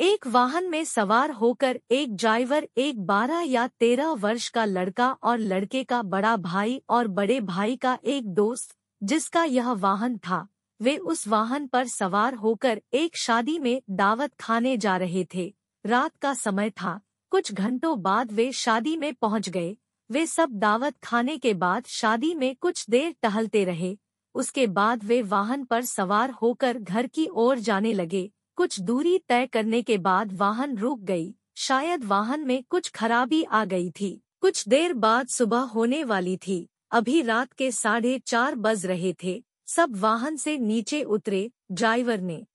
एक वाहन में सवार होकर एक ड्राइवर एक बारह या तेरह वर्ष का लड़का और लड़के का बड़ा भाई और बड़े भाई का एक दोस्त, जिसका यह वाहन था। वे उस वाहन पर सवार होकर एक शादी में दावत खाने जा रहे थे। रात का समय था। कुछ घंटों बाद वे शादी में पहुँच गए। वे सब दावत खाने के बाद शादी में कुछ देर टहलते रहे। उसके बाद वे वाहन पर सवार होकर घर की ओर जाने लगे। कुछ दूरी तय करने के बाद वाहन रुक गई। शायद वाहन में कुछ खराबी आ गई थी। कुछ देर बाद सुबह होने वाली थी। अभी रात के साढ़े चार बज रहे थे। सब वाहन से नीचे उतरे ड्राइवर ने।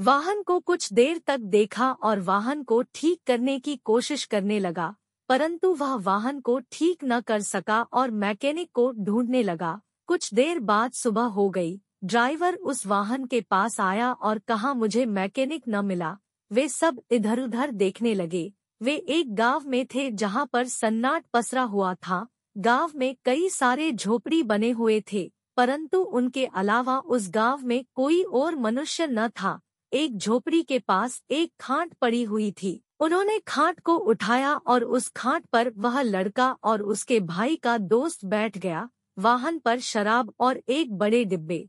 वाहन को कुछ देर तक देखा और वाहन को ठीक करने की कोशिश करने लगा। परंतु वह वाहन को ठीक न कर सका और मैकेनिक को ढूँढने लगा। कुछ देर बाद सुबह हो गई। ड्राइवर उस वाहन के पास आया और कहा, मुझे मैकेनिक न मिला वे सब इधर उधर देखने लगे। वे एक गाँव में थे जहाँ पर सन्नाट पसरा हुआ था। गाँव में कई सारे झोपड़ी बने हुए थे, परंतु उनके अलावा उस गाँव में कोई और मनुष्य न था। एक झोपड़ी के पास एक खाट पड़ी हुई थी। उन्होंने खाट को उठाया और उस खाट पर वह लड़का और उसके भाई का दोस्त बैठ गया। वाहन पर शराब और एक बड़े डिब्बे।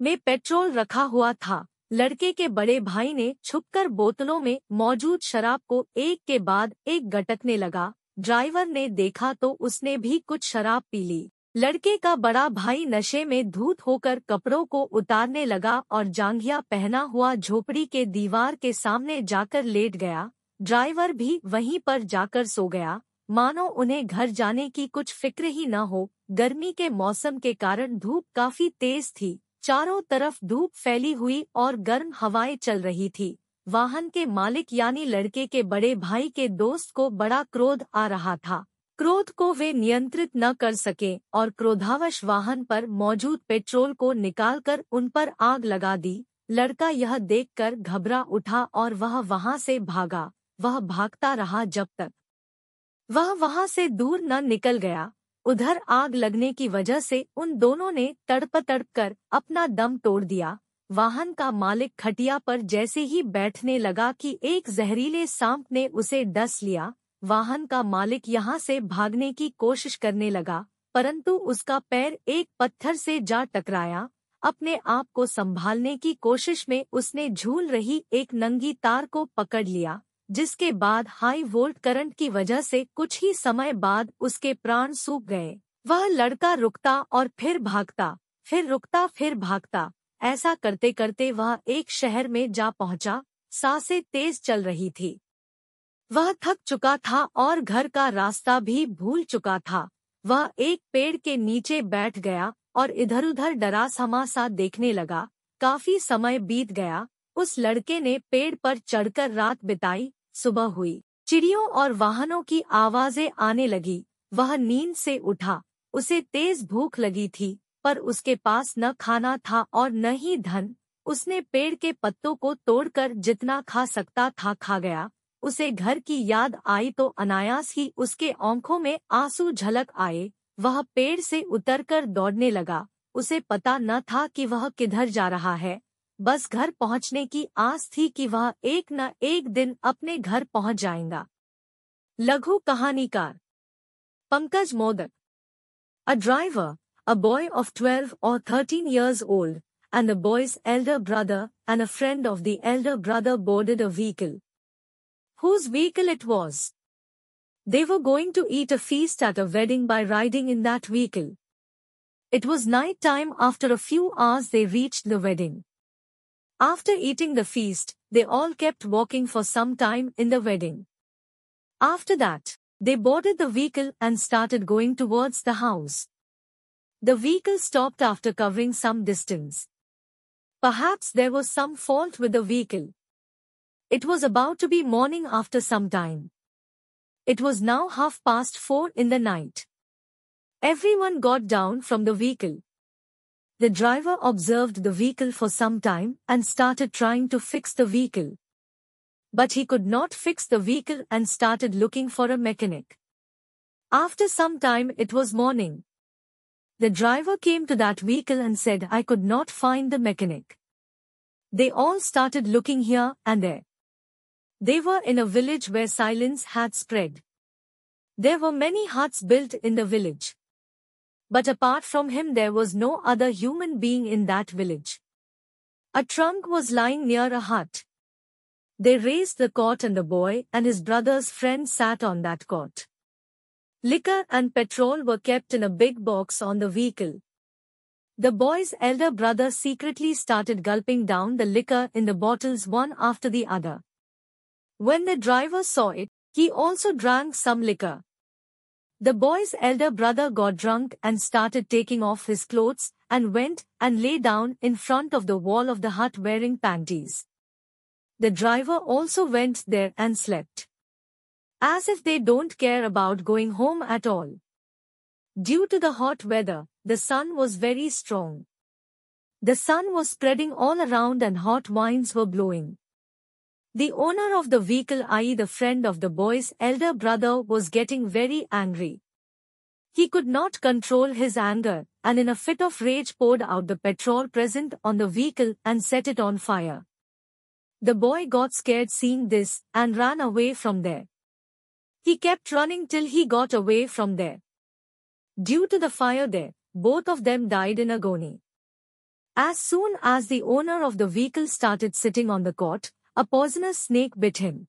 में पेट्रोल रखा हुआ था। लड़के के बड़े भाई ने छुपकर बोतलों में मौजूद शराब को एक के बाद एक गटकने लगा। ड्राइवर ने देखा तो उसने भी कुछ शराब पी ली। लड़के का बड़ा भाई नशे में धूत होकर कपड़ों को उतारने लगा और जांघिया पहना हुआ झोपड़ी के दीवार के सामने जाकर लेट गया। ड्राइवर भी वहीं पर जाकर सो गया। मानो उन्हें घर जाने की कुछ फ़िक्र ही न हो। गर्मी के मौसम के कारण धूप काफ़ी तेज थी। चारों तरफ़ धूप फैली हुई और गर्म हवाएँ चल रही थी। वाहन के मालिक यानी लड़के के बड़े भाई के दोस्त को बड़ा क्रोध आ रहा था। क्रोध को वे नियंत्रित न कर सके और क्रोधावश वाहन पर मौजूद पेट्रोल को निकालकर उन पर आग लगा दी। लड़का यह देखकर घबरा उठा और वह वहाँ से भागा। वह भागता रहा जब तक। वह वहाँ से दूर न निकल गया। उधर आग लगने की वजह से उन दोनों ने तड़प तड़प कर अपना दम तोड़ दिया। वाहन का मालिक खटिया पर जैसे ही बैठने लगा कि एक जहरीले सांप ने उसे डस लिया, वाहन का मालिक यहाँ से भागने की कोशिश करने लगा, परंतु उसका पैर एक पत्थर से जा टकराया। अपने आप को संभालने की कोशिश में उसने झूल रही एक नंगी तार को पकड़ लिया। जिसके बाद हाई वोल्ट करंट की वजह से कुछ ही समय बाद उसके प्राण सूख गए। वह लड़का रुकता और फिर भागता, फिर रुकता, फिर भागता। ऐसा करते करते वह एक शहर में जा पहुँचा। साँसें तेज चल रही थी। वह थक चुका था और घर का रास्ता भी भूल चुका था। वह एक पेड़ के नीचे बैठ गया और इधर उधर डरा समासा देखने लगा। काफ़ी समय बीत गया। उस लड़के ने पेड़ पर चढ़कर रात बिताई। सुबह हुई। चिड़ियों और वाहनों की आवाज़ें आने लगी। वह नींद से उठा। उसे तेज भूख लगी थी, पर उसके पास न खाना था और न ही धन। उसने पेड़ के पत्तों को तोड़कर जितना खा सकता था खा गया। उसे घर की याद आई तो अनायास ही उसके आँखों में आँसू झलक आए। वह पेड़ से उतरकर दौड़ने लगा। उसे पता न था कि वह किधर जा रहा है। बस घर पहुँचने की आस थी कि वह एक न एक दिन अपने घर पहुँच जाएगा लघु कहानीकार Pankaj Modak a driver a boy of 12 or 13 years old, and the boy's elder brother and a friend of the elder brother boarded a vehicle. Whose vehicle it was? They were going to eat a feast at a wedding by riding in that vehicle. It was night time after a few hours they reached the wedding. After eating the feast, they all kept walking for some time in the wedding. After that, they boarded the vehicle and started going towards the house. The vehicle stopped after covering some distance. Perhaps there was some fault with the vehicle. It was about to be morning after some time. It was now half past four in the night. Everyone got down from the vehicle. The driver observed the vehicle for some time and started trying to fix the vehicle. But he could not fix the vehicle and started looking for a mechanic. After some time it was morning. The driver came to that vehicle and said I could not find the mechanic. They all started looking here and there. They were in a village where silence had spread. There were many huts built in the village. But apart from him there was no other human being in that village. A trunk was lying near a hut. They raised the cot and the boy and his brother's friend sat on that cot. Liquor and petrol were kept in a big box on the vehicle. The boy's elder brother secretly started gulping down the liquor in the bottles one after the other. When the driver saw it, he also drank some liquor. The boy's elder brother got drunk and started taking off his clothes and went and lay down in front of the wall of the hut wearing panties. The driver also went there and slept. As if they don't care about going home at all. Due to the hot weather, the sun was very strong. The sun was spreading all around and hot winds were blowing. The owner of the vehicle i.e. the friend of the boy's elder brother was getting very angry. He could not control his anger and in a fit of rage poured out the petrol present on the vehicle and set it on fire. The boy got scared seeing this and ran away from there. He kept running till he got away from there. Due to the fire there, both of them died in agony. As soon as the owner of the vehicle started sitting on the cot, a poisonous snake bit him.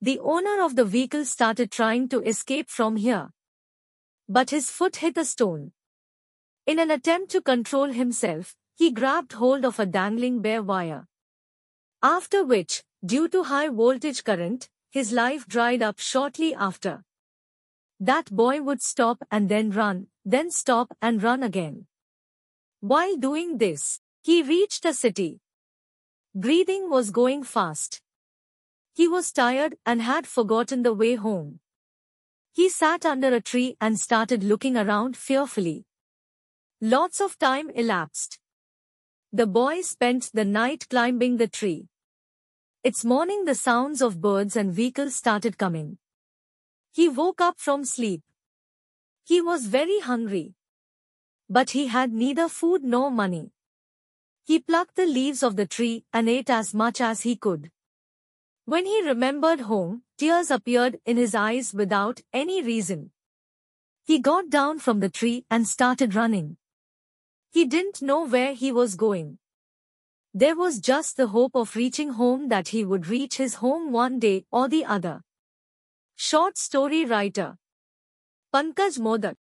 The owner of the vehicle started trying to escape from here. But his foot hit a stone. In an attempt to control himself, he grabbed hold of a dangling bare wire. After which, due to high voltage current, his life dried up shortly after. That boy would stop and then run, then stop and run again. While doing this, he reached a city. Breathing was going fast. He was tired and had forgotten the way home. He sat under a tree and started looking around fearfully. Lots of time elapsed. The boy spent the night climbing the tree. It's morning the sounds of birds and vehicles started coming. He woke up from sleep. He was very hungry. But he had neither food nor money. He plucked the leaves of the tree and ate as much as he could. When he remembered home, tears appeared in his eyes without any reason. He got down from the tree and started running. He didn't know where he was going. There was just the hope of reaching home that he would reach his home one day or the other. Short story writer Pankaj Modak